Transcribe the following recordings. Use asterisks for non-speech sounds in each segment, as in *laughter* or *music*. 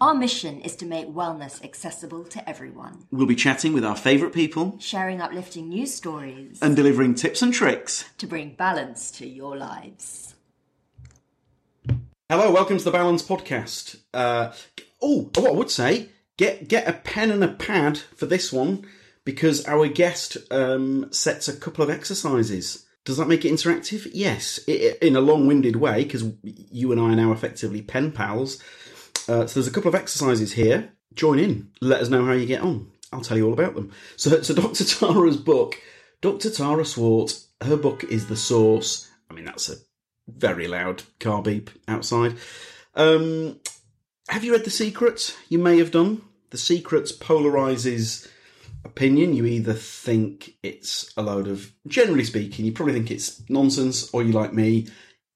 Our mission is to make wellness accessible to everyone, We'll be chatting with our favourite people sharing uplifting news stories and delivering tips and tricks. to bring balance to your lives. Hello, welcome to the Balance Podcast. Uh, oh, what I would say, get get a pen and a pad for this one because our guest um, sets a couple of exercises. Does that make it interactive? Yes, i i- in a long-winded way because you and I are now effectively pen pals. Uh, so there's a couple of exercises here. Join in. Let us know how you get on. I'll tell you all about them. So, so Dr. *laughs* Tara's book, Dr. Tara Swart, her book is the source. I mean, that's a very loud car beep outside. Um, have you read The Secret? You may have done. The Secret polarizes opinion. You either think it's a load of, generally speaking, you probably think it's nonsense, or you like me,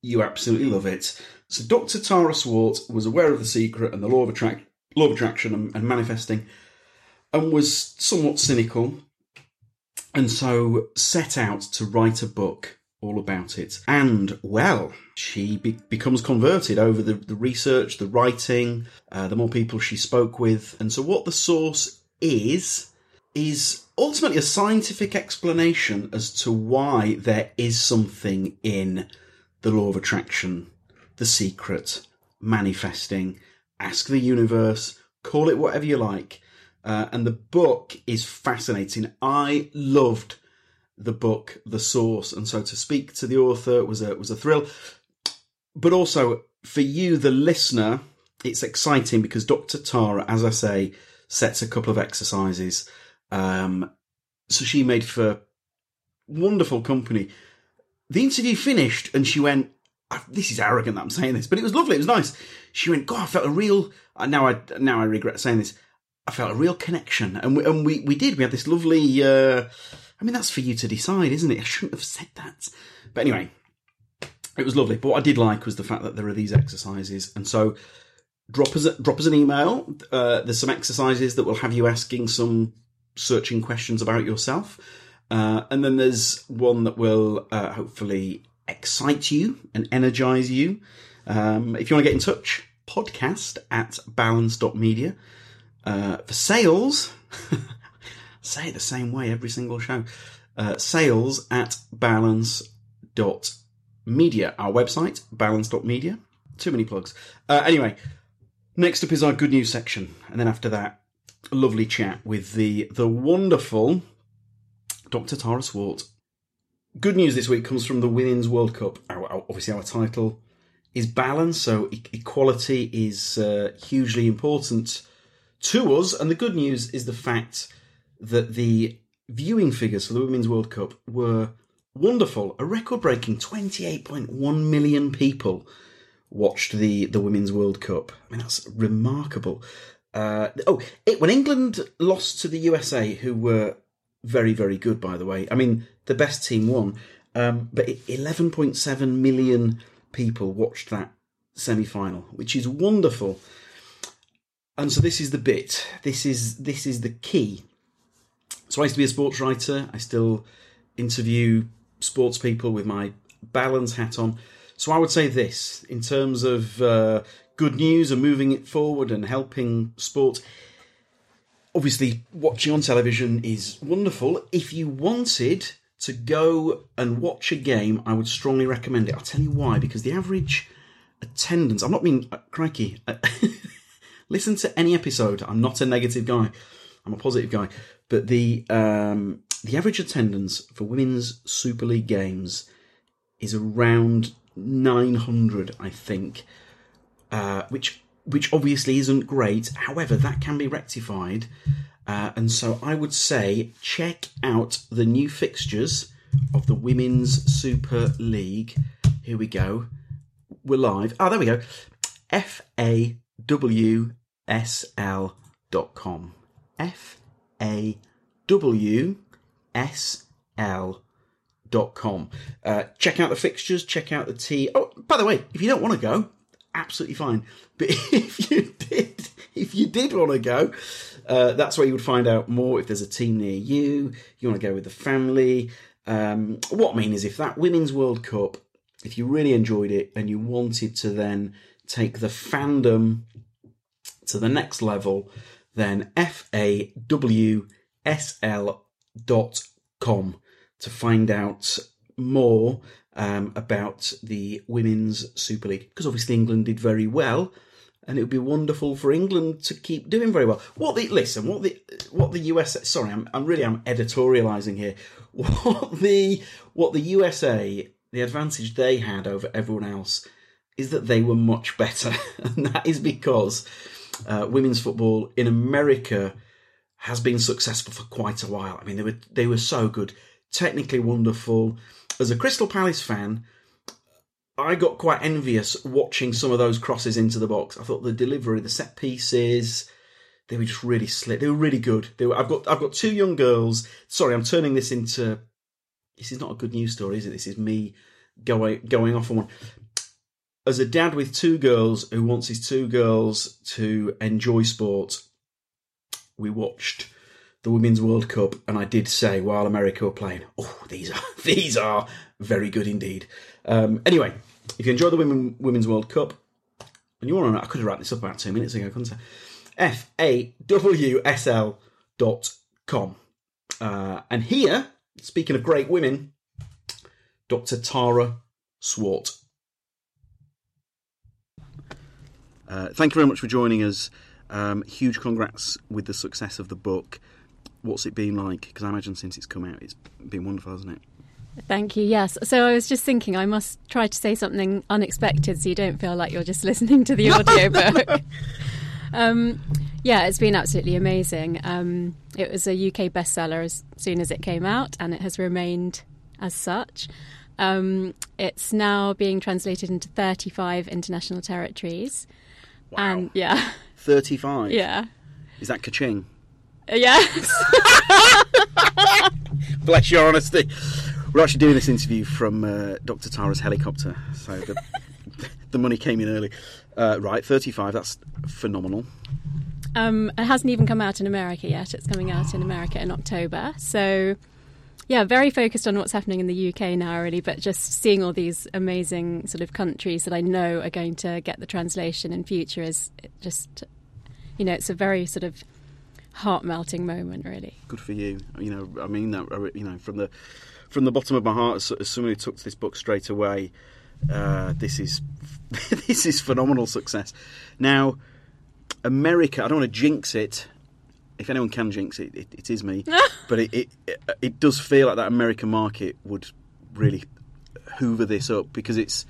you absolutely love it. So Dr. Tara Swart was aware of The Secret and the law of attract, law of attraction and, and manifesting, and was somewhat cynical, and so set out to write a book all about it. And, well, she be- becomes converted over the, the research, the writing, uh, the more people she spoke with. And so, what the source is, is ultimately a scientific explanation as to why there is something in the law of attraction, the secret, manifesting, ask the universe, call it whatever you like. Uh, and the book is fascinating. I loved the book, the source, and so to speak to the author was a was a thrill. But also for you, the listener, it's exciting because Dr. Tara, as I say, sets a couple of exercises. Um, so she made for wonderful company. The interview finished, and she went, "Ah, "This is arrogant that I'm saying this, but it was lovely. It was nice." She went, "God, I felt a real." uh, Now I now I regret saying this. I felt a real connection, and we, and we we did. We had this lovely. Uh, I mean, that's for you to decide, isn't it? I shouldn't have said that, but anyway, it was lovely. But what I did like was the fact that there are these exercises, and so drop us drop us an email. Uh, there's some exercises that will have you asking some searching questions about yourself, uh, and then there's one that will uh, hopefully excite you and energize you. Um, if you want to get in touch, podcast at balance.media. Uh, for sales, *laughs* say it the same way every single show. Uh, sales at balance.media. Our website, balance.media. Too many plugs. Uh, anyway, next up is our good news section. And then after that, lovely chat with the, the wonderful Dr. Tara Swart. Good news this week comes from the Women's World Cup. Our, our- obviously, our title is balance, so e- equality is uh, hugely important to us. And the good news is the fact that the viewing figures for the Women's World Cup were wonderful. A record breaking 28.1 million people watched the, the Women's World Cup. I mean, that's remarkable. Uh, oh, it, when England lost to the USA, who were very, very good, by the way, I mean, the best team won, um, but 11.7 million people watched that semi final, which is wonderful. And so this is the bit. This is this is the key. So I used to be a sports writer. I still interview sports people with my balance hat on. So I would say this in terms of uh, good news and moving it forward and helping sport. Obviously, watching on television is wonderful. If you wanted to go and watch a game, I would strongly recommend it. I'll tell you why, because the average attendance, I'm not being, uh, crikey, uh, *laughs* listen to any episode. I'm not a negative guy, I'm a positive guy. But the, um, the average attendance for women's Super League games is around 900, I think, uh, which which obviously isn't great. However, that can be rectified, uh, and so I would say check out the new fixtures of the Women's Super League. Here we go. We're live. Oh, there we go. F A W S L dot com. F A W S L dot com. Uh, check out the fixtures, check out the T. Oh, by the way, if you don't want to go, absolutely fine. But *laughs* if you did, if you did want to go, uh, that's where you would find out more. If there's a team near you, you want to go with the family. Um, what I mean is, if that Women's World Cup, if you really enjoyed it and you wanted to then take the fandom to the next level, then FAWSL dot com to find out more um, about the Women's Super League. Because obviously England did very well, and it would be wonderful for England to keep doing very well. What the listen? What the what the USA? Sorry, I'm I'm really I'm editorialising here. *laughs* What the what the USA the advantage they had over everyone else is that they were much better, *laughs* and that is because uh, women's football in America has been successful for quite a while. I mean, they were they were so good, technically wonderful. As a Crystal Palace fan, I got quite envious watching some of those crosses into the box. I thought the delivery, the set pieces, they were just really slick. They were really good. Were, I've got I've got two young girls. Sorry, I'm turning this into. This is not a good news story, is it? This is me going going off on one. As a dad with two girls who wants his two girls to enjoy sport, we watched the Women's World Cup, and I did say while America were playing, "Oh, these are *laughs* these are very good indeed." Um, anyway, if you enjoy the Women, Women's World Cup, and you want to, I could have wrapped this up about two minutes ago, couldn't I? F A W S L dot com. Uh, and here, speaking of great women, Dr. Tara Swart. Uh, thank you very much for joining us. Um, huge congrats with the success of the book. What's it been like? Because I imagine since it's come out, it's been wonderful, hasn't it? Thank you. Yes. So I was just thinking I must try to say something unexpected so you don't feel like you're just *laughs* listening to the audiobook. *laughs* um, yeah, it's been absolutely amazing. Um, it was a UK bestseller as soon as it came out, and it has remained as such. Um, it's now being translated into 35 international territories. Wow. And yeah, *laughs* 35. yeah. Is that ka-ching? Yes. *laughs* Bless your honesty. We're actually doing this interview from uh, Dr. Tara's helicopter, so the, *laughs* the money came in early. Uh, right, 35, that's phenomenal. Um, it hasn't even come out in America yet. It's coming out in America in October. So, yeah, very focused on what's happening in the UK now, really, but just seeing all these amazing sort of countries that I know are going to get the translation in future is just, you know, it's a very sort of heart melting moment, really. Good for you. You know, I mean that. You know, from the from the bottom of my heart, as, as someone who took to this book straight away, uh, this is *laughs* this is phenomenal success. Now, America. I don't want to jinx it. If anyone can jinx it, it, it is me. *laughs* but it, it it does feel like that American market would really hoover this up because it's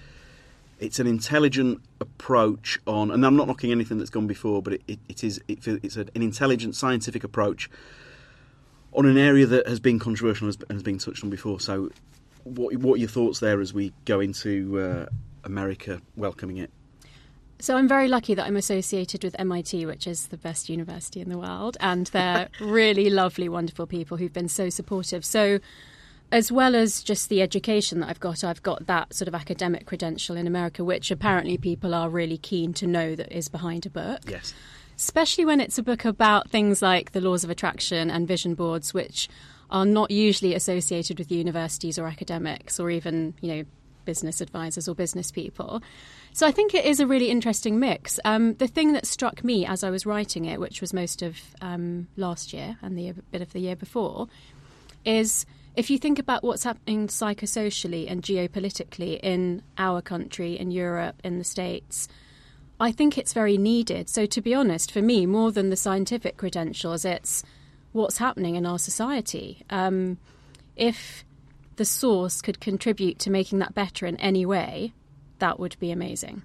it's an intelligent approach on, and I'm not knocking anything that's gone before, but it, it, it is it, it's an intelligent scientific approach on an area that has been controversial and has, been touched on before. So, what what are your thoughts there as we go into uh, America welcoming it? So I'm very lucky that I'm associated with MIT, which is the best university in the world, and they're *laughs* really lovely, wonderful people who've been so supportive. So, as well as just the education that I've got, I've got that sort of academic credential in America, which apparently people are really keen to know that is behind a book. Yes. especially when it's a book about things like the laws of attraction and vision boards, which are not usually associated with universities or academics or even, you know, business advisors or business people. So I think it is a really interesting mix. Um, the thing that struck me as I was writing it, which was most of um, last year and the bit of the year before, is if you think about what's happening psychosocially and geopolitically in our country, in Europe, in the States, I think it's very needed. So, to be honest, for me, more than the scientific credentials, it's what's happening in our society. Um, if the source could contribute to making that better in any way, that would be amazing.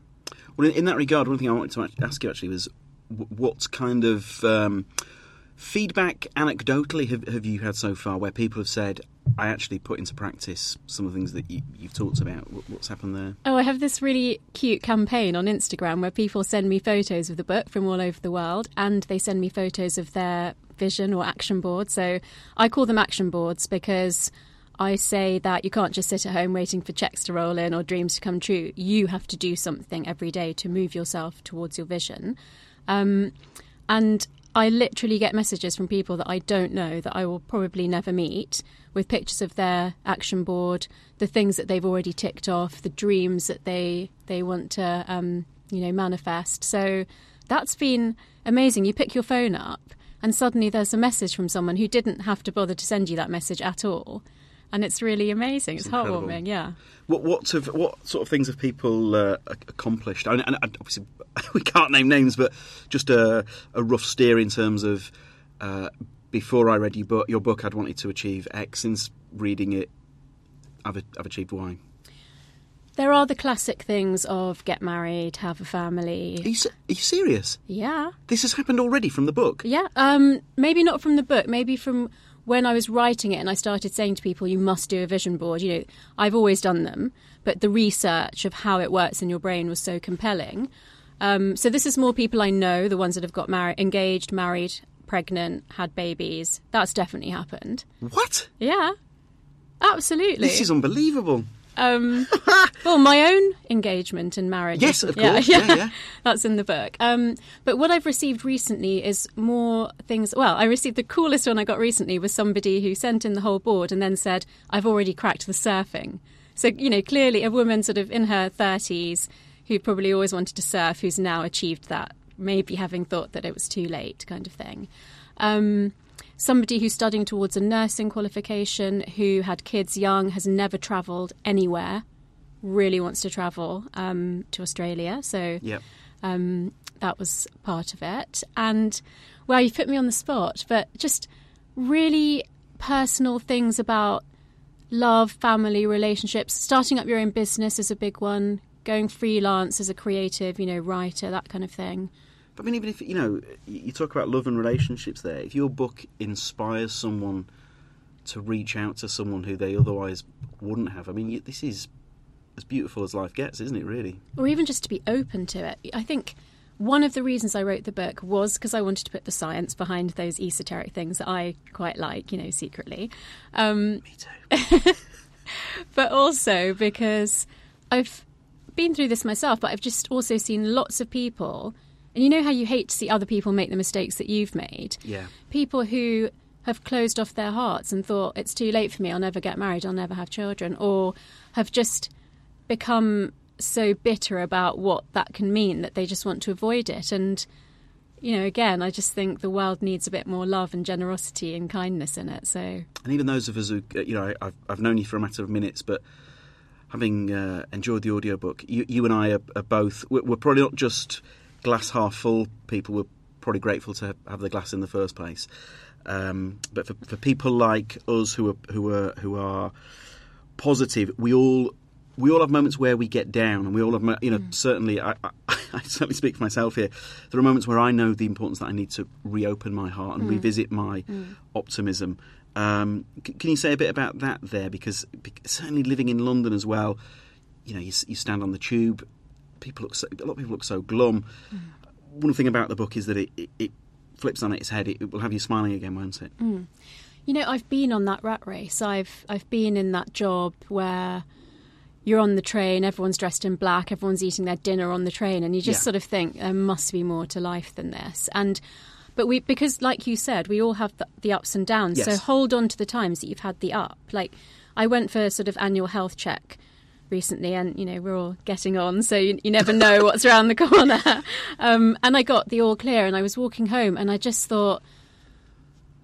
Well, in, that regard, one thing I wanted to ask you actually was what kind of um, feedback, anecdotally, have, have you had so far where people have said, I actually put into practice some of the things that you, have talked about. What's happened there? Oh, I have this really cute campaign on Instagram where people send me photos of the book from all over the world and they send me photos of their vision or action board. So I call them action boards because I say that you can't just sit at home waiting for checks to roll in or dreams to come true. You have to do something every day to move yourself towards your vision. Um, and I literally get messages from people that I don't know that I will probably never meet with pictures of their action board, the things that they've already ticked off, the dreams that they they want to um, you know manifest. So that's been amazing. You pick your phone up and suddenly there's a message from someone who didn't have to bother to send you that message at all and it's really amazing. It's, it's heartwarming. Yeah. What what have, what sort of things have people uh, accomplished? I mean, and obviously, *laughs* we can't name names, but just a, a rough steer in terms of uh, before I read your book, your book, I'd wanted to achieve X. Since reading it, I've, I've achieved Y. There are the classic things of get married, have a family. Are you, are you, serious? Yeah. This has happened already from the book? Yeah. Um, maybe not from the book, maybe from when I was writing it and I started saying to people, you must do a vision board, you know, I've always done them, but the research of how it works in your brain was so compelling. Um, so this is more people I know, the ones that have got married, engaged, married, pregnant, had babies. That's definitely happened. What? Yeah, absolutely. This is unbelievable. Um, *laughs* well, my own engagement and marriage. Yes, of course. Yeah, yeah. yeah. *laughs* That's in the book. Um, but what I've received recently is more things. Well, I received the coolest one I got recently was somebody who sent in the whole board and then said, I've already cracked the surfing. So, you know, clearly a woman sort of in her 30s who probably always wanted to surf who's now achieved that, maybe having thought that it was too late, kind of thing. Um, somebody who's studying towards a nursing qualification, who had kids young, has never travelled anywhere, really wants to travel um, to Australia. So yep. um, that was part of it. And well, you put me on the spot, but just really personal things about love, family, relationships. Starting up your own business is a big one. Going freelance as a creative, you know, writer, that kind of thing. But I mean, even if you know, you talk about love and relationships. There, if your book inspires someone to reach out to someone who they otherwise wouldn't have, I mean, this is as beautiful as life gets, isn't it? Really, or even just to be open to it. I think one of the reasons I wrote the book was because I wanted to put the science behind those esoteric things that I quite like, you know, secretly. Um, Me too. *laughs* but also because I've been through this myself, but I've just also seen lots of people and you know how you hate to see other people make the mistakes that you've made? Yeah. People who have closed off their hearts and thought, it's too late for me, I'll never get married, I'll never have children, or have just become so bitter about what that can mean that they just want to avoid it. And, you know, again, I just think the world needs a bit more love and generosity and kindness in it. So, and even those of us who, you know, I've, I've known you for a matter of minutes, but having uh, enjoyed the audiobook, you, you and I are, are both, we're, we're probably not just glass half full people were probably grateful to have the glass in the first place. Um, but for, for people like us who are who are who are positive, we all we all have moments where we get down, and we all have you know mm. certainly I, I, *laughs* I, certainly speak for myself here. There are moments where I know the importance that I need to reopen my heart and mm. revisit my mm. optimism. Um, c- can you say a bit about that there? Because, because certainly living in London as well, you know, you, you stand on the tube people look so, a lot of people look so glum. Mm. One thing about the book is that it, it, it flips on its head. It, it, will have you smiling again, won't it? Mm. You know, I've been on that rat race. I've I've been in that job where you're on the train, everyone's dressed in black, everyone's eating their dinner on the train, and you just yeah. sort of think there must be more to life than this. And but we because, like you said, we all have the, the ups and downs. Yes. So hold on to the times that you've had the up. Like I went for a sort of annual health check recently, and you know we're all getting on, so you, you never know *laughs* what's around the corner. Um, and I got the all clear, and I was walking home, and I just thought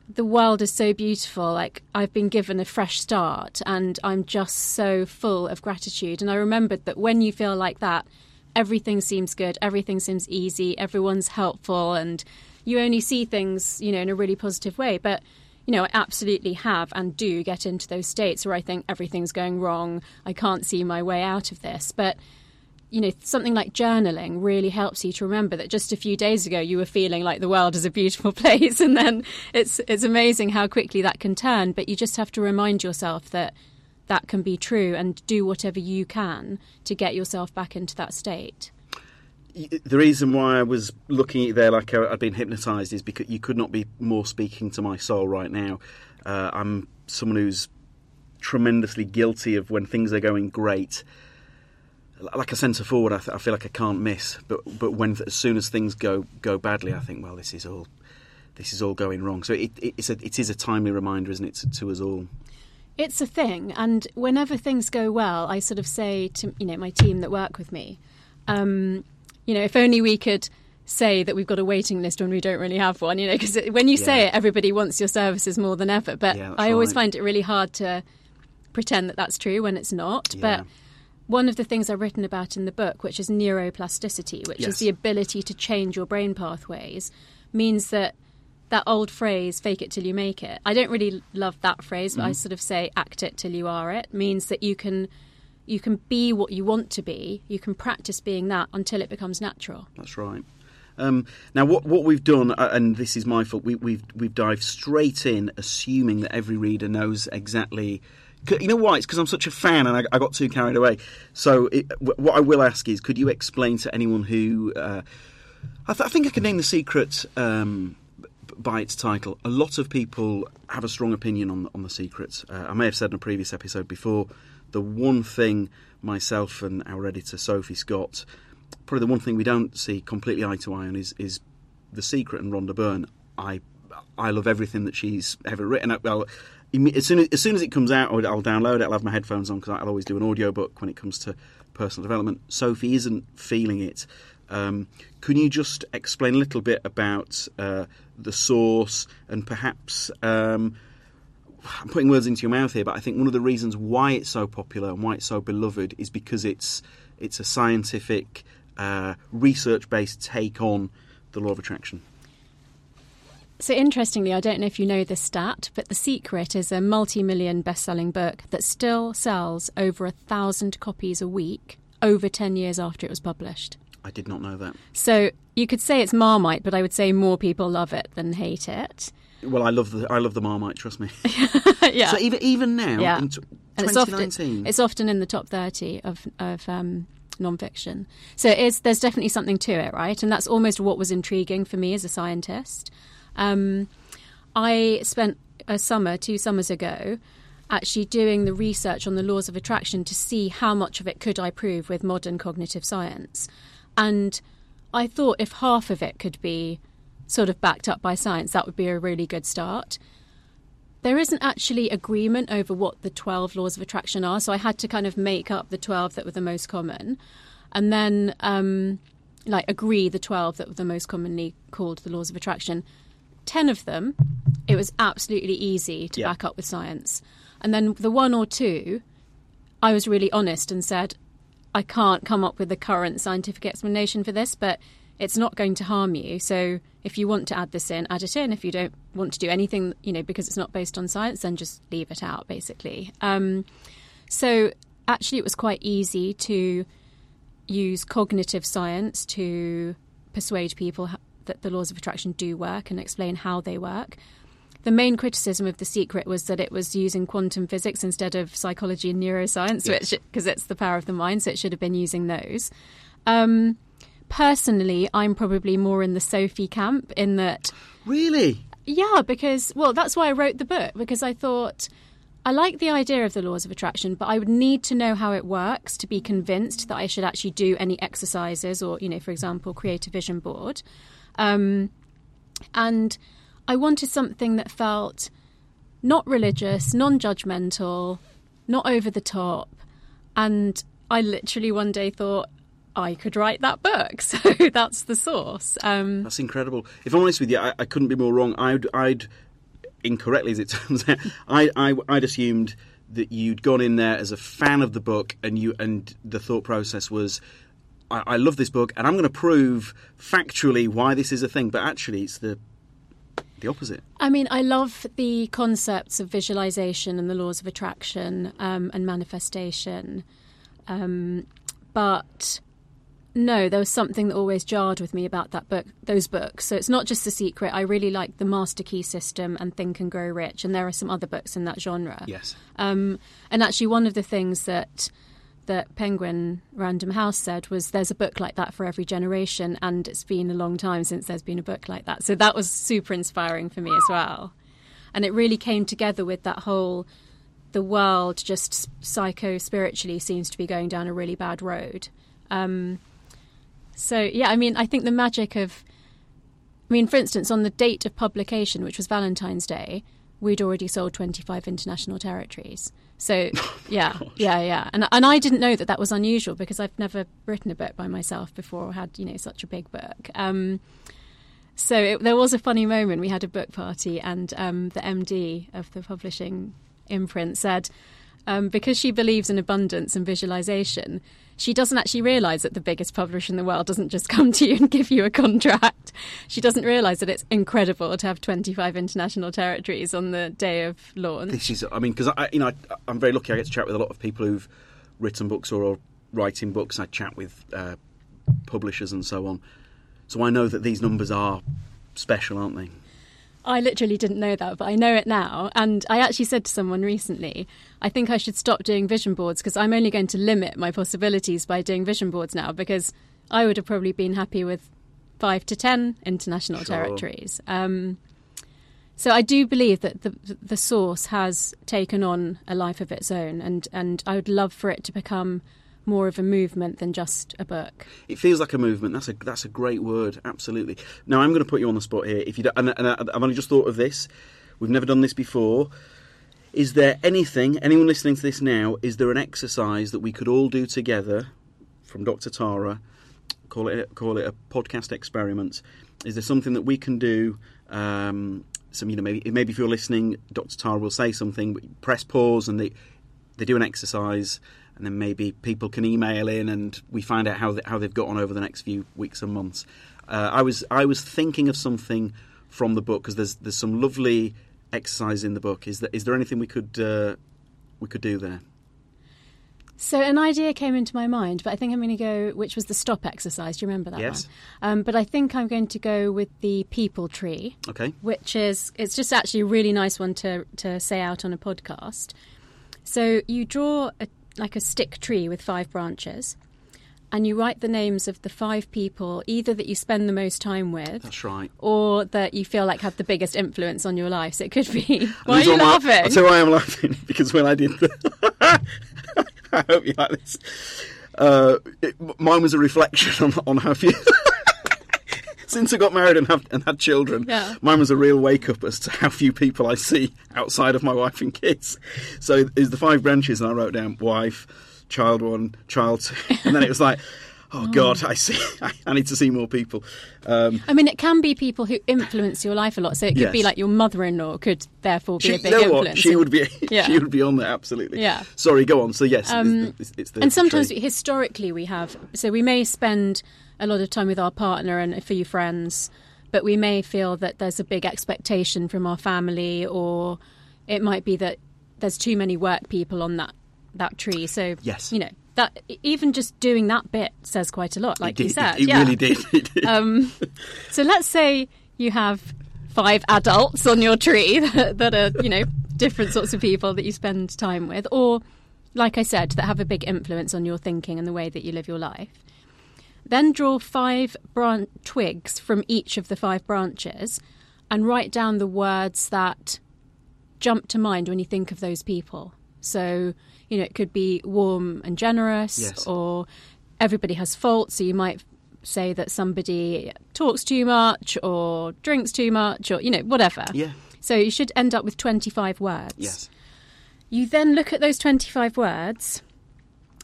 the world is so beautiful. Like I've been given a fresh start, and I'm just so full of gratitude. And I remembered that when you feel like that, everything seems good, everything seems easy, everyone's helpful, and you only see things, you know, in a really positive way. But you know, I absolutely have and do get into those states where I think everything's going wrong. I can't see my way out of this. But, you know, something like journaling really helps you to remember that just a few days ago you were feeling like the world is a beautiful *laughs* place. And then it's, it's amazing how quickly that can turn. But you just have to remind yourself that that can be true and do whatever you can to get yourself back into that state the reason why I was looking at there like I'd been hypnotised is because you could not be more speaking to my soul right now. Uh, I'm someone who's tremendously guilty of when things are going great. Like a centre forward, I, th- I, feel like I can't miss. But but when as soon as things go go badly, I think, well, this is all this is all going wrong. So it, it it's a, it is a timely reminder, isn't it, to, to us all. It's a thing, and whenever things go well, I sort of say to you know my team that work with me. Um, you know, if only we could say that we've got a waiting list when we don't really have one, you know, because when you yeah. say it, everybody wants your services more than ever. But yeah, I always right. find it really hard to pretend that that's true when it's not. Yeah. But one of the things I've written about in the book, which is neuroplasticity, which yes. is the ability to change your brain pathways, means that that old phrase, fake it till you make it, I don't really love that phrase, but mm-hmm. I sort of say act it till you are it, means that you can you can be what you want to be. You can practice being that until it becomes natural. That's right. Um, now, what what we've done, uh, and this is my fault, we, we've we've dived straight in, assuming that every reader knows exactly. You know why? It's because I'm such a fan, and I, I got too carried away. So, it, what I will ask is, could you explain to anyone who? Uh, I, th- I, think I can name the secret um, by its title. A lot of people have a strong opinion on on the secret. Uh, I may have said in a previous episode before the one thing myself and our editor Sophie Scott, probably the one thing we don't see completely eye to eye on is is the secret and Rhonda Byrne. I I love everything that she's ever written. Well, as soon as, as soon as it comes out, I'll download it. I'll have my headphones on because I'll always do an audio book when it comes to personal development. Sophie isn't feeling it. Um, can you just explain a little bit about uh, the source and perhaps um, I'm putting words into your mouth here, but I think one of the reasons why it's so popular and why it's so beloved is because it's it's a scientific, uh, research-based take on the law of attraction. So interestingly, I don't know if you know this stat, but The Secret is a multi-million best-selling book that still sells over a thousand copies a week over ten years after it was published. I did not know that. So you could say it's Marmite, but I would say more people love it than hate it. Well, I love the I love the Marmite. Trust me. *laughs* yeah. So even even now, yeah. in t- it's often it's often in the top thirty of of um, nonfiction. So it's there's definitely something to it, right? And that's almost what was intriguing for me as a scientist. Um, I spent a summer, two summers ago, actually doing the research on the laws of attraction to see how much of it could I prove with modern cognitive science, and I thought if half of it could be sort of backed up by science, that would be a really good start. There isn't actually agreement over what the 12 laws of attraction are, so I had to kind of make up the 12 that were the most common and then um, like agree the 12 that were the most commonly called the laws of attraction. 10 of them, it was absolutely easy to yeah. back up with science. And then the one or two, I was really honest and said, I can't come up with the current scientific explanation for this, but it's not going to harm you. So if you want to add this in, add it in. If you don't want to do anything, you know, because it's not based on science, then just leave it out, basically. Um, so actually, it was quite easy to use cognitive science to persuade people that the laws of attraction do work and explain how they work. The main criticism of The Secret was that it was using quantum physics instead of psychology and neuroscience, yes. which because it's the power of the mind, so it should have been using those. Um, personally, I'm probably more in the Sophie camp in that. Really? Yeah, because, well, that's why I wrote the book, because I thought. I like the idea of the laws of attraction, but I would need to know how it works to be convinced that I should actually do any exercises or, you know, for example, create a vision board. Um, and I wanted something that felt not religious, non judgmental, not over the top, and I literally one day thought I could write that book. *laughs* So that's the source. Um, That's incredible. If I'm honest with you, I, I couldn't be more wrong. I'd, I'd incorrectly as it *laughs* turns out, I, I, I'd assumed that you'd gone in there as a fan of the book, and you and the thought process was, I, I love this book, and I'm going to prove factually why this is a thing. But actually, it's the the opposite. I mean, I love the concepts of visualization and the laws of attraction um, and manifestation. Um, but no, there was something that always jarred with me about that book, those books. So it's not just The Secret. I really like The Master Key System and Think and Grow Rich, and there are some other books in that genre. Yes. Um, and actually, one of the things that that Penguin Random House said was there's a book like that for every generation, and it's been a long time since there's been a book like that. So that was super inspiring for me as well. And it really came together with that whole the world just psycho spiritually seems to be going down a really bad road. Um, so yeah, I mean, I think the magic of, I mean, for instance, on the date of publication, which was Valentine's Day, we'd already sold 25 international territories. So *laughs* yeah, yeah, yeah, and and I didn't know that that was unusual because I've never written a book by myself before or had you know such a big book. Um, so it, there was a funny moment. We had a book party, and um, the MD of the publishing imprint said, um, because she believes in abundance and visualization, she doesn't actually realize that the biggest publisher in the world doesn't just come to you and give you a contract. She doesn't realize that it's incredible to have 25 international territories on the day of launch. This is, I mean, because I, you know, I, I'm very lucky. I get to chat with a lot of people who've written books or are writing books. I chat with uh, publishers and so on. So I know that these numbers are special, aren't they? I literally didn't know that, but I know it now. And I actually said to someone recently, I think I should stop doing vision boards because I'm only going to limit my possibilities by doing vision boards now because I would have probably been happy with five to ten international Sure. territories. Um, so I do believe that the the source has taken on a life of its own, and, and I would love for it to become more of a movement than just a book. It feels like a movement. That's a that's a great word. Absolutely. Now I'm going to put you on the spot here. If you don't, and, and I've only just thought of this. We've never done this before. Is there anything? Anyone listening to this now? Is there an exercise that we could all do together from Dr. Tara? Call it call it a podcast experiment. Is there something that we can do? Um, some you know maybe maybe if you're listening, Dr. Tara will say something. Press pause and they they do an exercise, and then maybe people can email in, and we find out how they, how they've got on over the next few weeks and months. Uh, I was I was thinking of something from the book because there's there's some lovely exercise in the book. Is there is there anything we could uh, we could do there? So an idea came into my mind, but I think I'm going to go, which was the stop exercise. Do you remember that Yes. one? Um, but I think I'm going to go with the people tree, Okay. which is it's just actually a really nice one to to say out on a podcast. So you draw a, like a stick tree with five branches, and you write the names of the five people either that you spend the most time with, That's right. or that you feel like have the biggest influence on your life. So it could be. Why are you are my- laughing? I'll tell you why I'm laughing *laughs* because when I did the, *laughs* I hope you like this. Uh, it, mine was a reflection *laughs* on, on how few. Since I got married and, have, and had children, Yeah. mine was a real wake up as to how few people I see outside of my wife and kids. So is the five branches, and I wrote down wife, child one, child two, and then it was like, oh *laughs* god, I see, *laughs* I need to see more people. Um, I mean, it can be people who influence your life a lot. So it could be like your mother-in-law could therefore be she, a big you know influence. what? She would be. *laughs* Yeah. She would be on there absolutely. Yeah. Sorry, go on. So yes, Um, it's, it's the and sometimes tree. historically we have. So we may spend a lot of time with our partner and a few friends, but we may feel that there's a big expectation from our family, or it might be that there's too many work people on that that tree. So Yes. you know that even just doing that bit says quite a lot, like you said. It, it yeah. really did. *laughs* It did. Um, so let's say you have five adults on your tree *laughs* that, that are, you know, different sorts of people that you spend time with, or, like I said, that have a big influence on your thinking and the way that you live your life. Then draw five bran- twigs from each of the five branches and write down the words that jump to mind when you think of those people. So, you know, it could be warm and generous, Yes. or everybody has faults. So you might say that somebody talks too much, or drinks too much, or, you know, whatever. yeah. So you should end up with 25 words. Yes. You then look at those 25 words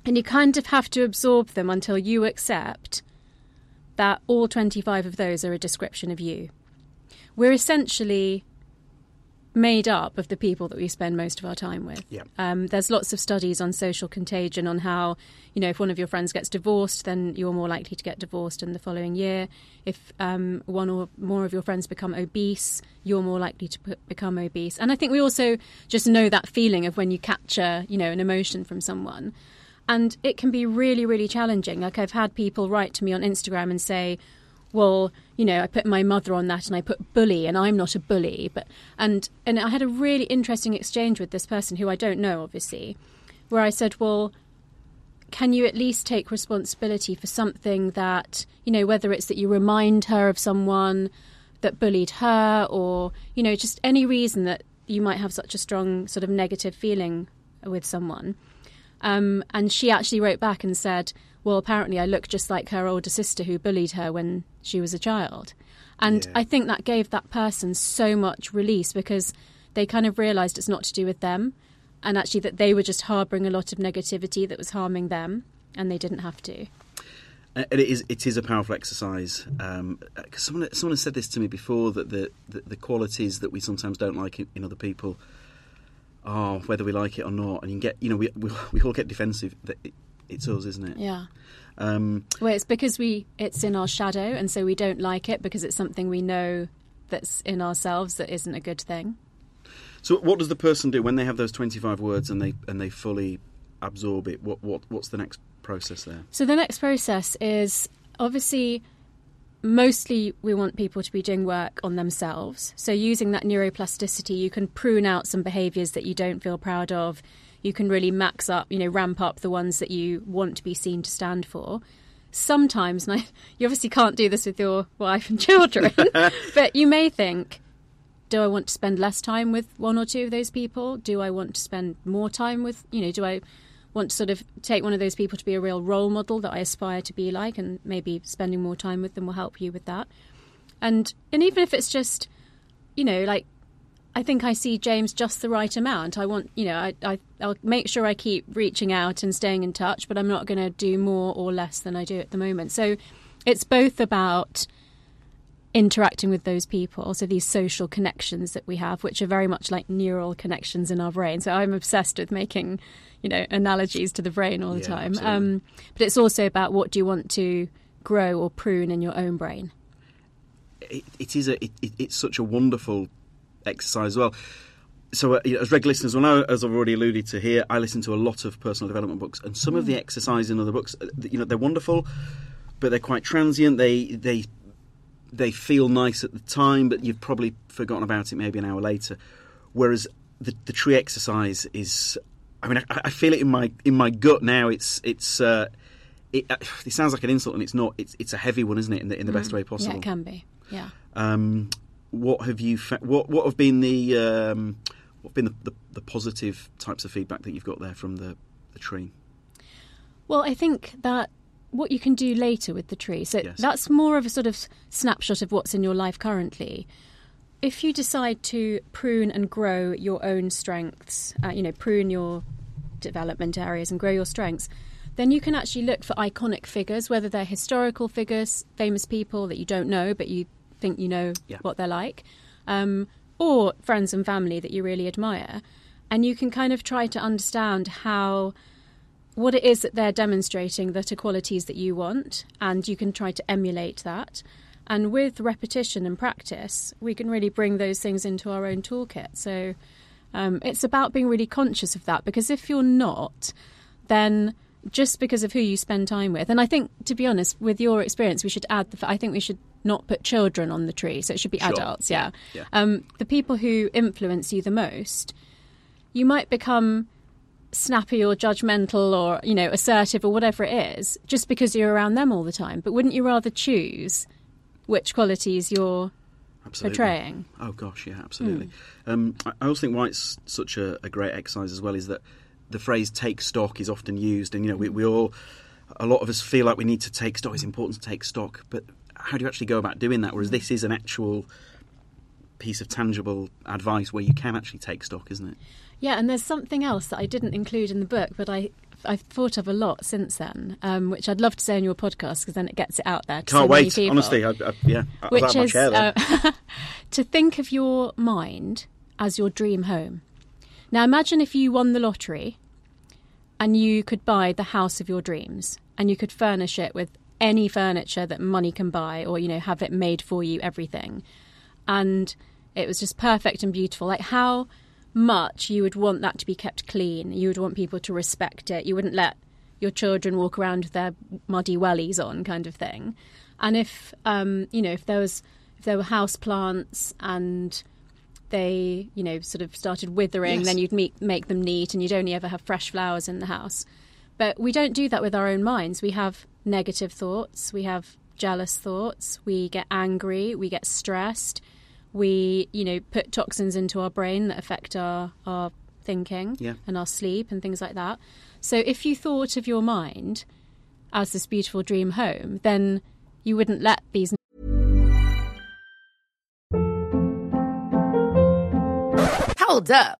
and you kind of have to absorb them until you accept that all 25 of those are a description of you. We're essentially made up of the people that we spend most of our time with. Yeah. Um, there's lots of studies on social contagion on how, you know, if one of your friends gets divorced, then you're more likely to get divorced in the following year. If um, one or more of your friends become obese, you're more likely to p- become obese. And I think we also just know that feeling of when you capture, you know, an emotion from someone. And it can be really, really challenging. Like I've had people write to me on Instagram and say, well, you know, I put my mother on that and I put bully and I'm not a bully. But and and I had a really interesting exchange with this person who I don't know, obviously, where I said, Well, can you at least take responsibility for something that, you know, whether it's that you remind her of someone that bullied her or, you know, just any reason that you might have such a strong sort of negative feeling with someone. Um, and she actually wrote back and said, well, apparently I look just like her older sister who bullied her when she was a child. And Yeah. I think that gave that person so much release because they kind of realised it's not to do with them and actually that they were just harbouring a lot of negativity that was harming them and they didn't have to. And it is it is a powerful exercise. Um, 'cause someone someone has said this to me before that the, the, the qualities that we sometimes don't like in, in other people are whether we like it or not. And you can get you know we we, *laughs* we all get defensive. That it, it's us, isn't it? Yeah. Um, Well, it's because we it's in our shadow and so we don't like it because it's something we know that's in ourselves that isn't a good thing. so what does the person do when they have those twenty five words and they and they fully absorb it? What what what's the next process there? So the next process is obviously mostly we want people to be doing work on themselves. So using that neuroplasticity, you can prune out some behaviours that you don't feel proud of. You can really max up, you know, ramp up the ones that you want to be seen to stand for. Sometimes, and I, *laughs* you obviously can't do this with your wife and children, *laughs* but you may think, do I want to spend less time with one or two of those people? Do I want to spend more time with, you know, do I want to sort of take one of those people to be a real role model that I aspire to be like, and maybe spending more time with them will help you with that. And and even if it's just, you know, like I think I see James just the right amount. I want, you know, I, I I'll make sure I keep reaching out and staying in touch, but I'm not going to do more or less than I do at the moment. So it's both about interacting with those people, so these social connections that we have, which are very much like neural connections in our brain. So I'm obsessed with making, you know, analogies to the brain all the Yeah, time. Um, but it's also about what do you want to grow or prune in your own brain. it, it is a it, it, it's such a wonderful exercise as well. So, uh, as regular listeners will know, as I've already alluded to here, I listen to a lot of personal development books, and some of the exercises in other books, uh, you know, they're wonderful, but they're quite transient. They they they feel nice at the time, but you've probably forgotten about it maybe an hour later. Whereas the the tree exercise is, I mean, I, I feel it in my in my gut now. It's it's. Uh, it, uh, it sounds like an insult, and it's not. It's it's a heavy one, isn't it? In the in the best way possible. Yeah, it can be. Yeah. Um, what have you? Fa- what what have been the um, what have been the, the, the positive types of feedback that you've got there from the the tree? Well, I think that what you can do later with the tree, so Yes. that's more of a sort of snapshot of what's in your life currently. If you decide to prune and grow your own strengths, uh, you know, prune your development areas and grow your strengths, then you can actually look for iconic figures, whether they're historical figures, famous people that you don't know but you think you know Yeah. what they're like, um, or friends and family that you really admire. And you can kind of try to understand how what it is that they're demonstrating that are qualities that you want, and you can try to emulate that. And with repetition and practice, we can really bring those things into our own toolkit. So um, it's about being really conscious of that because if you're not, then just because of who you spend time with, and I think, to be honest, with your experience, we should add the. I think we should not put children on the tree, so it should be Sure. adults. Yeah, Yeah. Um, the people who influence you the most, you might become snappy or judgmental or you know assertive or whatever it is just because you're around them all the time but wouldn't you rather choose which qualities you're Absolutely. portraying Oh gosh, yeah, absolutely. Um, I I also think why it's such a, a great exercise as well is that the phrase "take stock" is often used, and you know we, we all, a lot of us feel like we need to take stock. It's important to take stock, but how do you actually go about doing that? Whereas this is an actual piece of tangible advice where you can actually take stock, isn't it? Yeah and there's something else that i didn't include in the book but i I've thought of a lot since then, um, which I'd love to say on your podcast because then it gets it out there. To Can't so wait. Honestly, I, I, yeah, I which is uh, *laughs* to think of your mind as your dream home. Now, imagine if you won the lottery and you could buy the house of your dreams and you could furnish it with any furniture that money can buy or, you know, have it made for you, everything. And it was just perfect and beautiful. Like, how much you would want that to be kept clean. You would want people to respect it. You wouldn't let your children walk around with their muddy wellies on, kind of thing. And if um, you know, if there was if there were house plants and they, you know, sort of started withering, Yes. then you'd meet, make them neat, and you'd only ever have fresh flowers in the house. But we don't do that with our own minds. We have negative thoughts. We have jealous thoughts. We get angry. We get stressed. We, you know, put toxins into our brain that affect our our thinking Yeah. and our sleep and things like that. So if you thought of your mind as this beautiful dream home, then you wouldn't let these Hold up.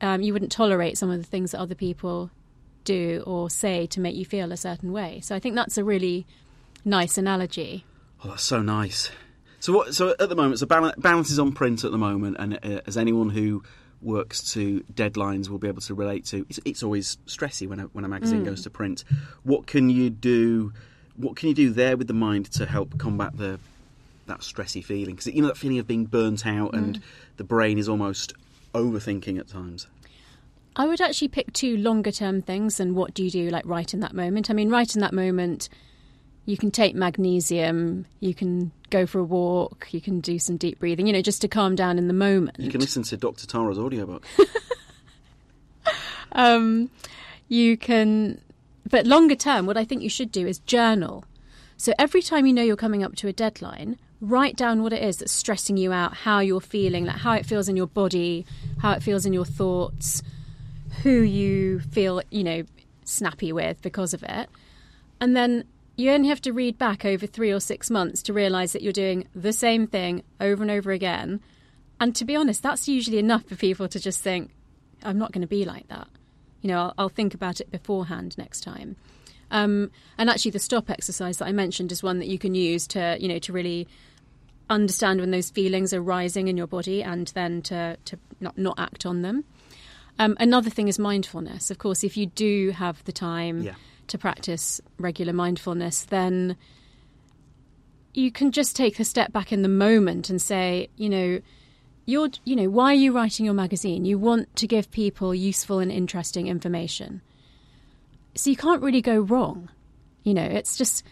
um, you wouldn't tolerate some of the things that other people do or say to make you feel a certain way. So I think that's a really nice analogy. Oh, that's so nice. So what? So at the moment, so balance, balance is on print at the moment, and uh, as anyone who works to deadlines will be able to relate to, it's, it's always stressy when a, when a magazine goes to print. What can you do? What can you do there with the mind to help combat the that stressy feeling? Because you know that feeling of being burnt out and the brain is almost overthinking at times. I would actually pick two longer term things and what do you do like right in that moment. I mean, right in that moment, you can take magnesium, you can go for a walk, you can do some deep breathing, you know, just to calm down in the moment. You can listen to Dr. Tara's audiobook. *laughs* um, you can, but longer term, what I think you should do is journal. So every time you know you're coming up to a deadline, write down what it is that's stressing you out, how you're feeling, like how it feels in your body, how it feels in your thoughts, who you feel, you know, snappy with because of it. And then you only have to read back over three or six months to realize that you're doing the same thing over and over again. And to be honest, that's usually enough for people to just think, I'm not going to be like that. You know, I'll, I'll think about it beforehand next time. Um, and actually, the stop exercise that I mentioned is one that you can use to, you know, to really understand when those feelings are rising in your body and then to, to not, not act on them. Um, another thing is mindfulness. Of course, if you do have the time Yeah. to practice regular mindfulness, then you can just take a step back in the moment and say, you know, you're, you know, why are you writing your magazine? You want to give people useful and interesting information. So you can't really go wrong. You know, it's just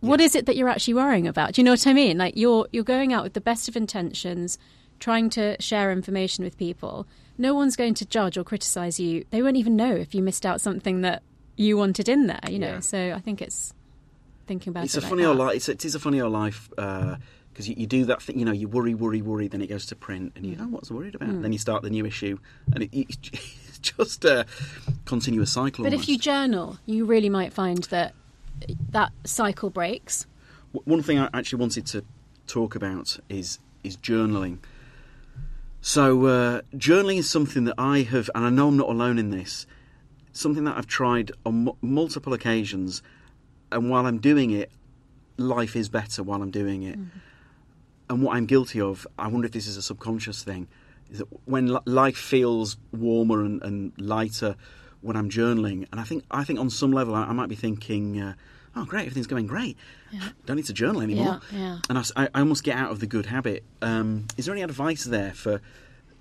what is it that you're actually worrying about? Do you know what I mean? Like you're you're going out with the best of intentions, trying to share information with people. No one's going to judge or criticize you. They won't even know if you missed out something that you wanted in there. You know, Yeah. so I think it's thinking about it's it. a like funny old life. It's, it is a funny old life because you, you do that thing. You know, you worry, worry, worry. Then it goes to print, and you Mm. oh, what's worried about? Then you start the new issue, and it, it, *laughs* just a continuous cycle. But if you journal, you really might find that that cycle breaks. One thing I actually wanted to talk about is is journaling. So uh, journaling is something that I have, and I know I'm not alone in this. Something that I've tried on mu multiple occasions, and while I'm doing it, life is better while I'm doing it. And what I'm guilty of, I wonder if this is a subconscious thing, is that when li- life feels warmer and, and lighter when I'm journaling, and I think I think on some level I, I might be thinking, uh, oh great, everything's going great, don't need to journal anymore. Yeah, yeah. And I, I- I almost get out of the good habit. Um, is there any advice there for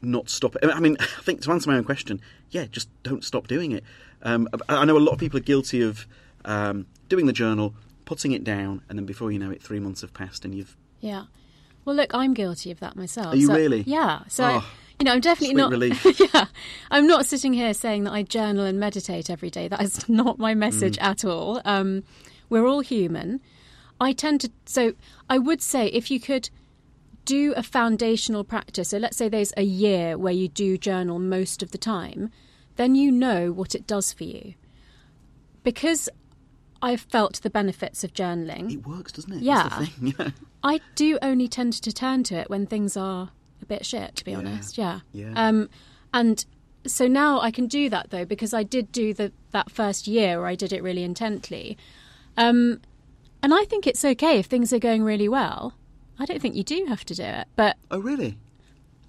not stop? I mean, *laughs* I think to answer my own question, yeah, just don't stop doing it. Um, I I know a lot of people are guilty of um, doing the journal, putting it down, and then before you know it, three months have passed, and you've Yeah. Well, look, I'm guilty of that myself. Are you So- really? Yeah. So, I- Oh, you know, I'm definitely sweet not. *laughs* relief. yeah. I'm not sitting here saying that I journal and meditate every day. That is *laughs* not my message Mm. at all. Um, we're all human. I tend to. So, I would say if you could do a foundational practice, so let's say there's a year where you do journal most of the time, then you know what it does for you. Because I've felt the benefits of journaling. it works, doesn't it? Yeah. That's the thing. Yeah. *laughs* I do only tend to turn to it when things are a bit shit, to be honest. Yeah. Yeah. Um, and so now I can do that though because I did do the that first year where I did it really intently. Um, and I think it's okay if things are going really well. I don't think you do have to do it, but Oh, really?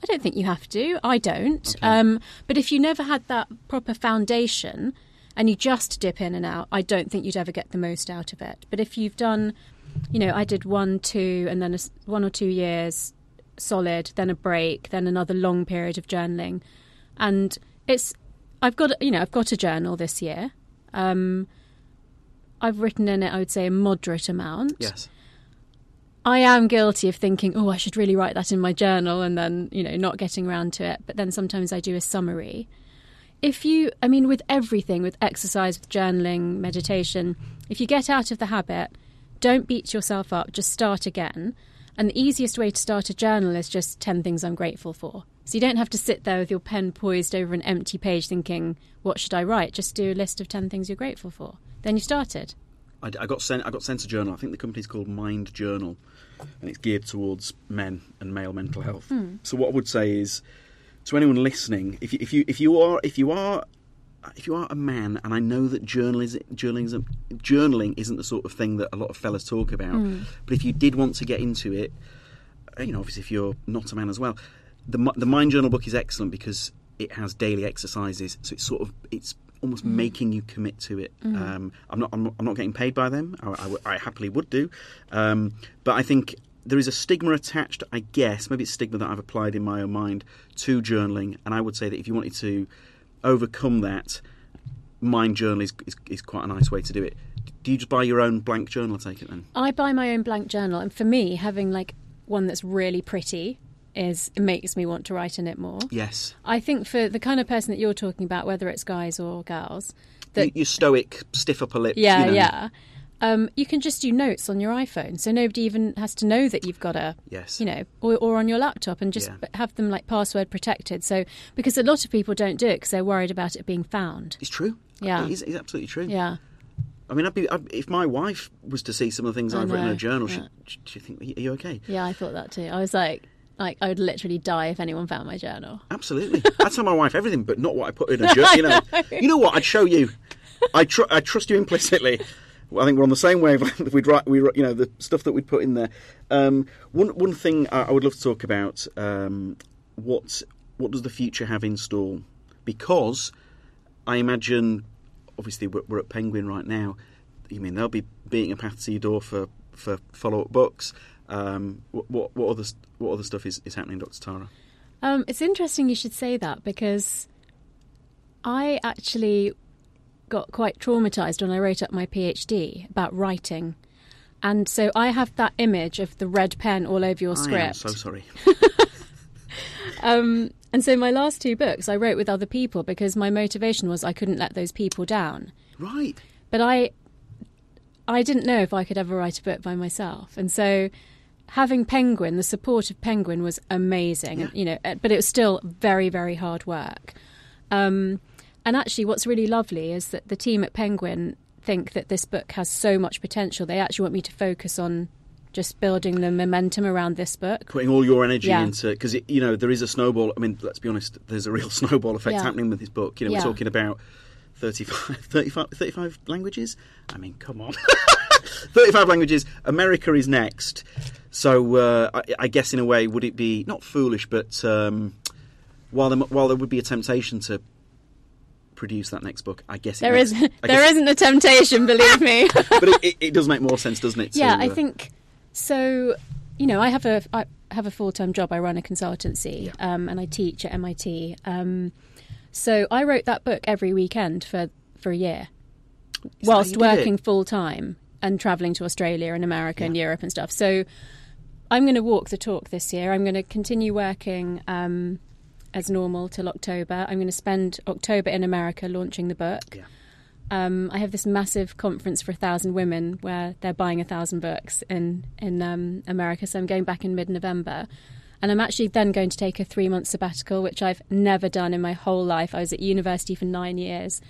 I don't think you have to. I don't. Um, but if you never had that proper foundation and you just dip in and out, I don't think you'd ever get the most out of it. But if you've done, you know, I did one, two, and then a one or two years solid, then a break, then another long period of journaling, and it's I've got you know I've got a journal this year. Um, I've written in it, I would say, a moderate amount. Yes. I am guilty of thinking, oh, I should really write that in my journal and then, you know, not getting around to it. But then sometimes I do a summary. If you, I mean, with everything, with exercise, with journaling, meditation, if you get out of the habit, don't beat yourself up, just start again. And the easiest way to start a journal is just 10 things I'm grateful for. So you don't have to sit there with your pen poised over an empty page thinking, what should I write? Just do a list of 10 things you're grateful for. Then you started. I, I got sent. I got sent a journal. I think the company's called Mind Journal, and it's geared towards men and male mental health. Hmm. So what I would say is, to anyone listening, if you, if you if you are if you are if you are a man, and I know that journalism, journalism, journaling isn't the sort of thing that a lot of fellas talk about, but if you did want to get into it, uh, you know, obviously if you're not a man as well, the the Mind Journal book is excellent because it has daily exercises, so it's sort of it's almost making you commit to it. Um, I'm not I'm not, I'm not getting paid by them. I, I w- I happily would do, um, but I think there is a stigma attached. I guess maybe it's stigma that I've applied in my own mind to journaling, and I would say that if you wanted to overcome that, mind journal is, is, is quite a nice way to do it. Do you just buy your own blank journal? I take it then. I buy my own blank journal, and for me, having like one that's really pretty is it makes me want to write in it more. Yes. I think for the kind of person that you're talking about, whether it's guys or girls, that You, you're stoic, stiff upper lip. yeah, you know. yeah, um, you can just do notes on your iPhone, so nobody even has to know that you've got a Yes. you know, or, or on your laptop, and just Yeah. have them like password protected. So because a lot of people don't do it because they're worried about it being found. It's true. Yeah. It is, it's absolutely true. Yeah. I mean, I'd be, I'd, if my wife was to see some of the things I I've written in a journal, yeah. she'd, she'd think, are you okay? Yeah, I thought that too. I was like, like I would literally die if anyone found my journal. Absolutely. *laughs* I'd tell my wife everything, but not what I put in a *laughs* journal. You know, you know what? I'd show you. I, tr- I trust you implicitly. *laughs* I think we're on the same wavelength. We'd *laughs* write, we, you know, the stuff that we'd put in there. Um, one one thing I, would love to talk about. Um, what what does the future have in store? Because I imagine, obviously, we're, we're at Penguin right now. You mean they'll be beating a path to your door for, for follow up books. Um, what, what what other what other stuff is, is happening, Doctor Tara? Um, it's interesting you should say that because I actually got quite traumatized when I wrote up my PhD about writing. And so I have that image of the red pen all over your script. I am so sorry. *laughs* Um, and so my last two books I wrote with other people because my motivation was I couldn't let those people down. Right. But I I didn't know if I could ever write a book by myself. And so having Penguin, the support of Penguin was amazing. Yeah. You know, uh, but it was still very very hard work. Um, and actually, what's really lovely is that the team at Penguin think that this book has so much potential. They actually want me to focus on just building the momentum around this book. Putting all your energy Yeah. into because you know there is a snowball. I mean, let's be honest. There's a real *laughs* snowball effect Yeah. happening with this book. You know, Yeah. we're talking about 35, *laughs* 35, 35 languages. I mean, come on, *laughs* thirty-five languages. America is next. So uh, I, I guess in a way, would it be not foolish, but um, while there, while there would be a temptation to produce that next book, I guess There makes- is I there isn't a temptation, believe me. *laughs* but it, it, it does make more sense, doesn't it? to, yeah, I uh, think so. You know, I have a I have a full time job. I run a consultancy, um, and I teach at MIT. Um, so I wrote that book every weekend for for a year, how whilst you did it? working full time and traveling to Australia and America and Europe and stuff. So I'm going to walk the talk this year. I'm going to continue working. Um, as normal till October. I'm going to spend October in America launching the book. Yeah. Um, I have this massive conference for a thousand women where they're buying a thousand books in in um, America. So I'm going back in mid-November, and I'm actually then going to take a three-month sabbatical, which I've never done in my whole life. I was at university for nine years.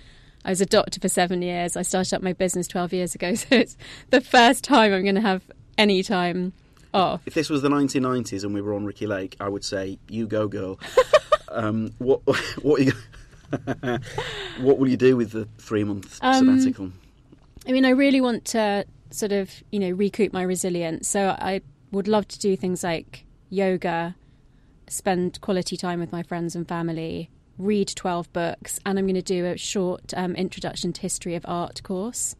I was a doctor for seven years. I started up my business 12 years ago. *laughs* So it's the first time I'm going to have any time off. If this was the 1990s and we were on Ricki Lake, I would say, "You go, girl." *laughs* um, what *laughs* what are you, *laughs* what will you do with the three month Um, sabbatical? I mean, I really want to sort of, you know, recoup my resilience. So I would love to do things like yoga, spend quality time with my friends and family, read 12 books, and I'm going to do a short um, introduction to history of art course.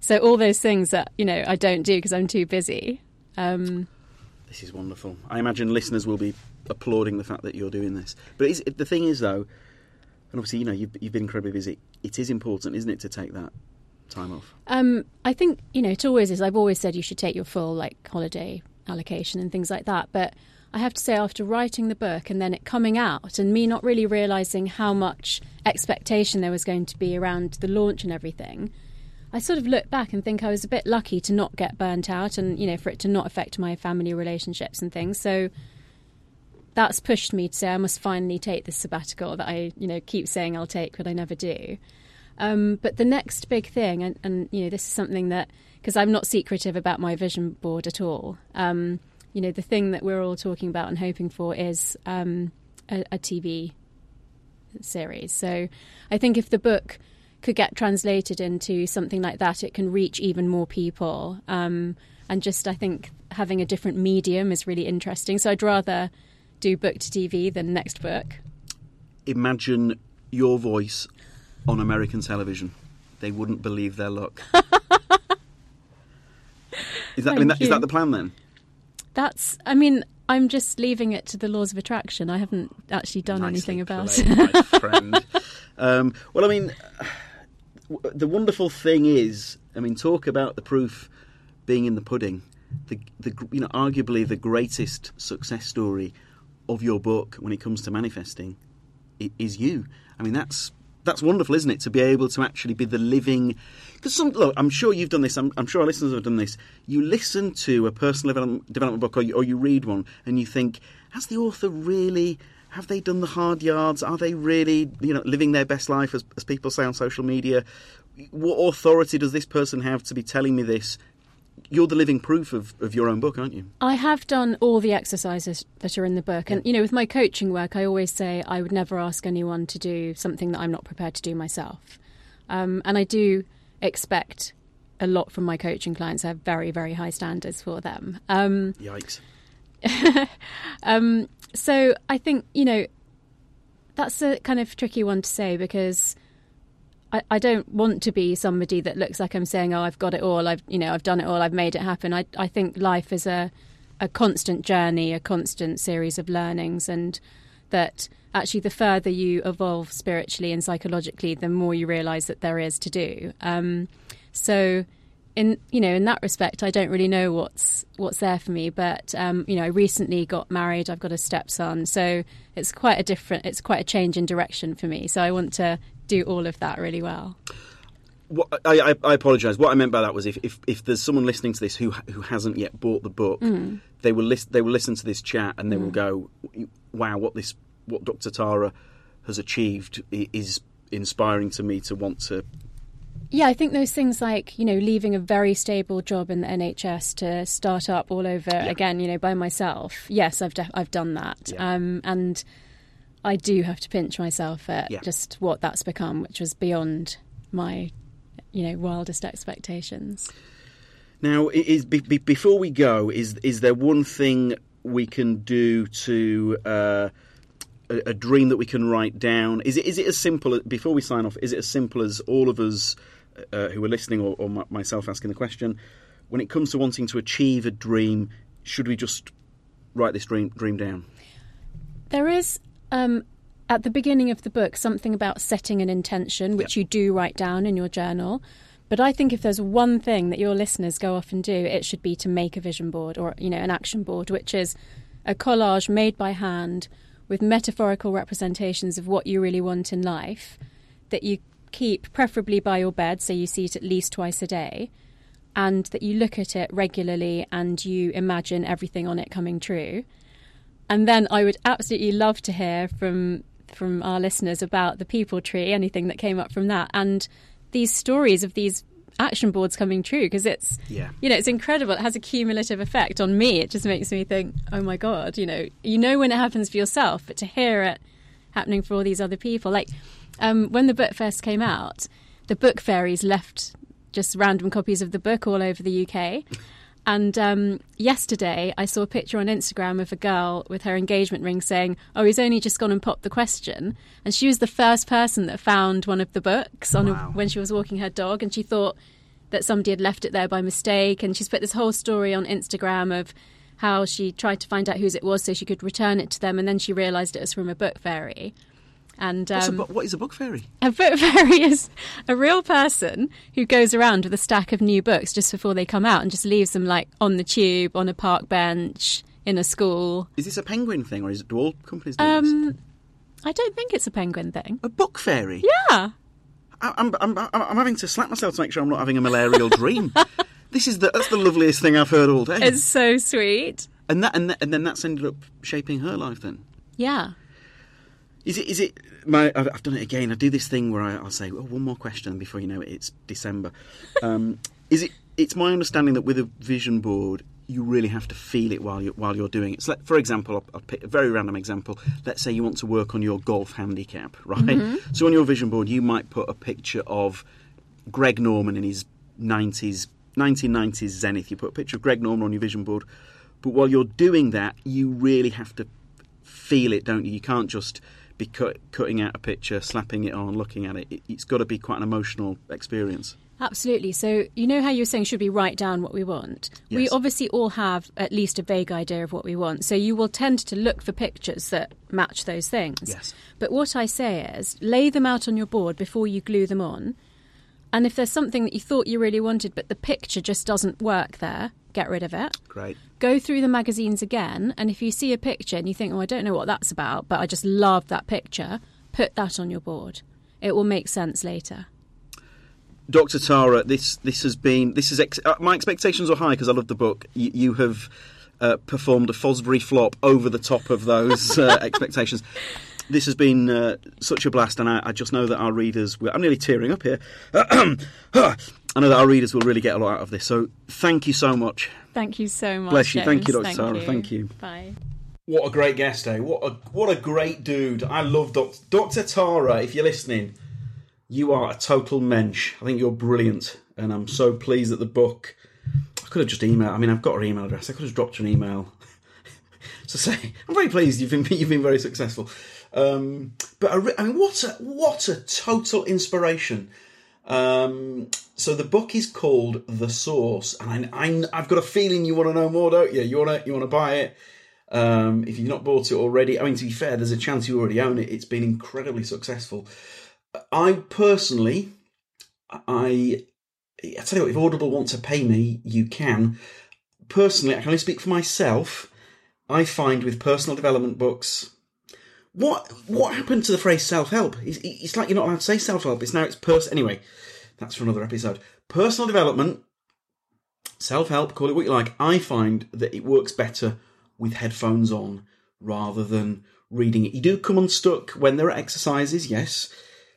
So all those things that, you know, I don't do because I'm too busy. Um, This is wonderful. I imagine listeners will be applauding the fact that you're doing this. But the thing is, though, and obviously, you know, you've, you've been incredibly busy. It is important, isn't it, to take that time off? Um, I think you know it always is. I've always said you should take your full like holiday allocation and things like that. But I have to say, after writing the book and then it coming out, and me not really realizing how much expectation there was going to be around the launch and everything, I sort of look back and think I was a bit lucky to not get burnt out, and you know, for it to not affect my family relationships and things. So that's pushed me to say I must finally take this sabbatical that I, you know, keep saying I'll take, but I never do. Um, but the next big thing, and, and you know, this is something that because I'm not secretive about my vision board at all. Um, you know, the thing that we're all talking about and hoping for is um, a, a TV series. So I think if the book could get translated into something like that, it can reach even more people. Um, and just, I think having a different medium is really interesting. So I'd rather do book to TV than next book. Imagine your voice on American television. They wouldn't believe their luck. *laughs* is that, I mean, that, is that the plan then? That's, I mean, I'm just leaving it to the laws of attraction. I haven't actually done anything about played, *laughs* it. Um, well, I mean, the wonderful thing is, I mean, talk about the proof being in the pudding. The, the you know, arguably the greatest success story of your book when it comes to manifesting is you. I mean, that's that's wonderful, isn't it? To be able to actually be the living. Because some look, I'm sure you've done this. I'm, I'm sure our listeners have done this. You listen to a personal development, book, or you, or you read one, and you think, has the author really? Have they done the hard yards? Are they really, you know, living their best life, as, as people say on social media? What authority does this person have to be telling me this? You're the living proof of, of your own book, aren't you? I have done all the exercises that are in the book. And, you know, with my coaching work, I always say I would never ask anyone to do something that I'm not prepared to do myself. Um, and I do expect a lot from my coaching clients. I have very, very high standards for them. Um, Yikes. *laughs* um, so I think, you know, that's a kind of tricky one to say because I, I don't want to be somebody that looks like I'm saying, "Oh, I've got it all. I've you know, I've done it all. I've made it happen." I I think life is a a constant journey, a constant series of learnings, and that actually the further you evolve spiritually and psychologically, the more you realise that there is to do. Um, so, in you know, in that respect, I don't really know what's what's there for me. But um, you know, I recently got married. I've got a stepson, so it's quite a different. It's quite a change in direction for me. So I want to do all of that really well. What, I, I, I apologise. What I meant by that was if, if, if there's someone listening to this who who hasn't yet bought the book, Mm. they will list, they will listen to this chat and they will go, "Wow, what this what Dr. Tara has achieved is inspiring to me to want to. Yeah, I think those things like, you know, leaving a very stable job in the NHS to start up all over again, you know, by myself. Yes, I've def- I've done that. Yeah. Um, and I do have to pinch myself at Yeah. just what that's become, which was beyond my, you know, wildest expectations. Now, is be, be, before we go, is is there one thing we can do to uh, a, a dream that we can write down? Is it is it as simple as, before we sign off? Is it as simple as all of us uh, who are listening, or, or myself asking the question, when it comes to wanting to achieve a dream, should we just write this dream dream down? There is um, at the beginning of the book something about setting an intention, which you do write down in your journal. But I think if there's one thing that your listeners go off and do, it should be to make a vision board or you know an action board, which is a collage made by hand with metaphorical representations of what you really want in life that you keep preferably by your bed, so you see it at least twice a day, and that you look at it regularly and you imagine everything on it coming true. And then I would absolutely love to hear from from our listeners about the people tree, anything that came up from that, and these stories of these action boards coming true because it's Yeah. you know it's incredible. It has a cumulative effect on me. It just makes me think, oh my god, you know, you know when it happens for yourself, but to hear it happening for all these other people, like um, when the book first came out, the book fairies left just random copies of the book all over the UK. And um, yesterday, I saw a picture on Instagram of a girl with her engagement ring saying, Oh, he's only just gone and popped the question. And she was the first person that found one of the books on a, when she was walking her dog. And she thought that somebody had left it there by mistake. And she's put this whole story on Instagram of how she tried to find out whose it was so she could return it to them. And then she realised it was from a book fairy. And um, bu- what is a book fairy? a book *laughs* fairy is a real person who goes around with a stack of new books just before they come out and just leaves them like on the tube, on a park bench, in a school. Is this a penguin thing, or is it do all companies do this? Um, I don't think it's a penguin thing. A book fairy? Yeah. I- I'm, I'm, I'm, I'm having to slap myself to make sure I'm not having a malarial dream. *laughs* This is the that's the loveliest thing I've heard all day. It's so sweet. and that and, that, and then that's ended up shaping her life. Then Yeah. Is it is it my I've, I've done it again. I do this thing where I, I'll say, "Oh, one more question," before you know it, it's December. Um, *laughs* is it? It's my understanding that with a vision board, you really have to feel it while you while you're doing it. So, let, for example, I'll, I'll pick a very random example. Let's say you want to work on your golf handicap, *laughs* right? So on your vision board, you might put a picture of Greg Norman in his 90s, 1990s Zenith. You put a picture of Greg Norman on your vision board, but while you're doing that, you really have to feel it, don't you? You can't just be cut, cutting out a picture, slapping it on, looking at it. it it's got to be quite an emotional experience. Absolutely. So, you know how you were saying, should we write down what we want? We obviously all have at least a vague idea of what we want. So, you will tend to look for pictures that match those things. Yes. But what I say is, lay them out on your board before you glue them on. And if there's something that you thought you really wanted, but the picture just doesn't work there, get rid of it. Great. Go through the magazines again. And if you see a picture and you think, oh, I don't know what that's about, but I just love that picture, put that on your board. It will make sense later. Dr. Tara, this this has been this is ex- uh, my expectations are high because I love the book. You, you have uh, performed a Fosbury flop over the top of those uh, *laughs* expectations. This has been uh, such a blast, and I, I just know that our readers. I'm nearly tearing up here. *clears throat* I know that our readers will really get a lot out of this. So, thank you so much. Thank you so much. Bless you. Thank you, James. Dr. Tara. Thank you. Bye. What a great guest, eh? What a what a great dude. I love Dr. Dr. Tara. If you're listening, you are a total mensch. I think you're brilliant, and I'm so pleased that the book. I could have just emailed. I mean, I've got her email address. I could have dropped her an email *laughs* to say I'm very pleased. You've been *laughs* you've been very successful. Um, but I, I mean, what a what a total inspiration. Um, so the book is called The Source, and I, I've got a feeling you want to know more, don't you? You want to you want to buy it. Um, if you've not bought it already, I mean, to be fair, there's a chance you already own it. It's been incredibly successful. I personally, I, I tell you what, if Audible want to pay me, you can. Personally, I can only speak for myself. I find with personal development books, what what happened to the phrase self help? It's, it's like you're not allowed to say self help. It's now it's person. Anyway, that's for another episode. Personal development, self help, call it what you like. I find that it works better with headphones on rather than reading it. You do come unstuck when there are exercises, yes.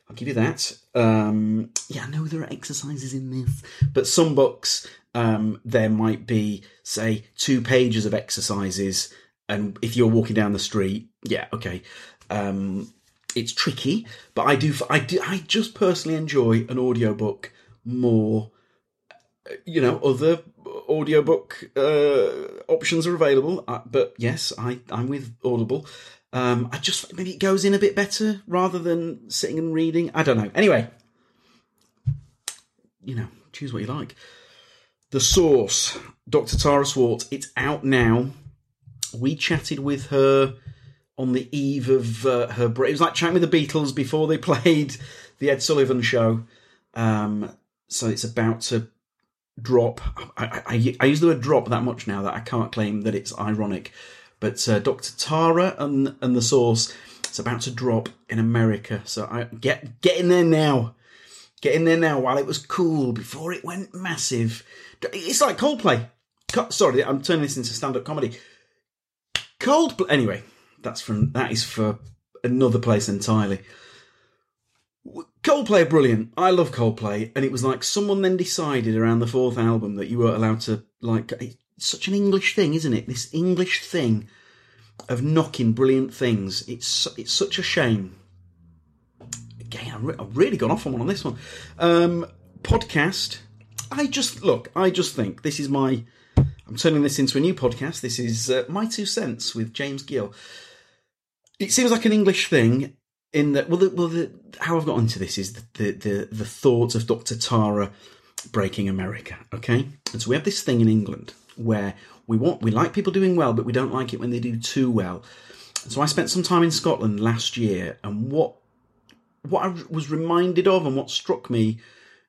I'll give you that. Um, yeah, I know there are exercises in this, but some books um, there might be, say, two pages of exercises, and if you're walking down the street, yeah, okay. Um, it's tricky, but I do, I do, I just personally enjoy an audiobook more. You know, other audiobook uh, options are available, uh, but yes, I, I'm with Audible. Um, I just maybe it goes in a bit better rather than sitting and reading. I don't know. Anyway, you know, choose what you like. The Source, Dr. Tara Swart. It's out now. We chatted with her on the eve of uh, her break. It was like chatting with the Beatles before they *laughs* played the Ed Sullivan Show. Um, so it's about to drop. I, I, I, use the word drop that much now that I can't claim that it's ironic. But uh, Dr. Tara and and the Source, it's about to drop in America. So I get get in there now. Get in there now while it was cool before it went massive. It's like Coldplay. Sorry, I'm turning this into stand-up comedy. Coldplay. Anyway, that's from that is for another place entirely. Coldplay are brilliant. I love Coldplay, and it was like someone then decided around the fourth album that you weren't allowed to like such an English thing, isn't it? This English thing of knocking brilliant things. It's it's such a shame. Again, I've, re- I've really gone off on one on this one. Um, podcast. I just look. I just think this is my. I'm turning this into a new podcast. This is uh, my two cents with James Gill. It seems like an English thing. In that, well, the, well, the, how I've got into this is the, the the thoughts of Dr. Tara breaking America. Okay, and so we have this thing in England where we want we like people doing well, but we don't like it when they do too well. So I spent some time in Scotland last year, and what what I was reminded of and what struck me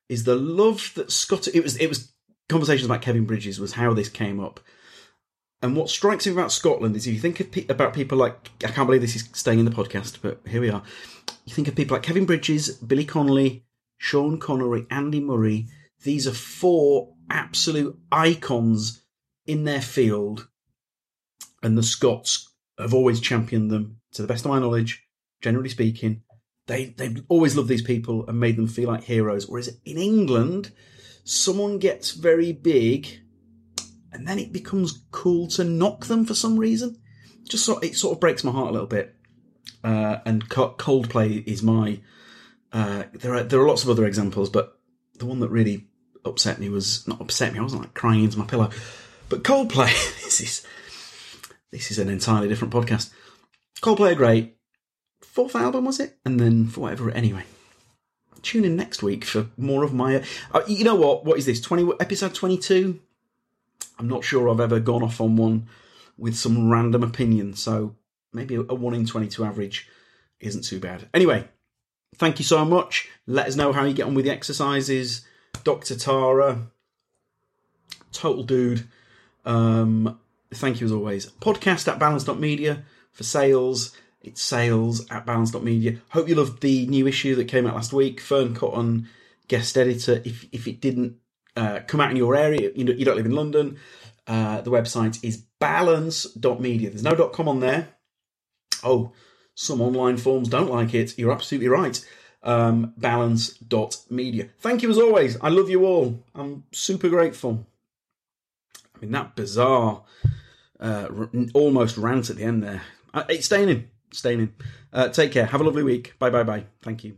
is the love that Scott. It was it was conversations about Kevin Bridges was how this came up. And what strikes me about Scotland is if you think of pe- about people like I can't believe this is staying in the podcast, but here we are. You think of people like Kevin Bridges, Billy Connolly, Sean Connery, Andy Murray. These are four absolute icons in their field, and the Scots have always championed them. To the best of my knowledge, generally speaking, they they've always loved these people and made them feel like heroes. Whereas in England, someone gets very big, and then it becomes cool to knock them for some reason. Just sort it sort of breaks my heart a little bit. Uh, and Coldplay is my. Uh, there are there are lots of other examples, but the one that really upset me was not upset me. I wasn't like crying into my pillow. But Coldplay, *laughs* this is this is an entirely different podcast. Coldplay are great. Fourth album was it? And then for whatever. Anyway, tune in next week for more of my. Uh, you know what? What is this? Twenty episode twenty two. I'm not sure I've ever gone off on one with some random opinion. So maybe a one in twenty two average isn't too bad. Anyway, thank you so much. Let us know how you get on with the exercises. Dr. Tara, total dude. Um, thank you as always. Podcast at balance.media for sales. It's sales at balance.media. Hope you loved the new issue that came out last week. Fearne Cotton, guest editor. If if it didn't uh, come out in your area, you, know, you don't live in London, uh, the website is balance.media. There's no .com on there. Oh, some online forms don't like it. You're absolutely right. Um, balance.media. Thank you as always. I love you all. I'm super grateful. I mean, that bizarre, uh, r- almost rant at the end there. Uh, it's staying in. Staying in. Uh, take care. Have a lovely week. Bye bye bye. Thank you.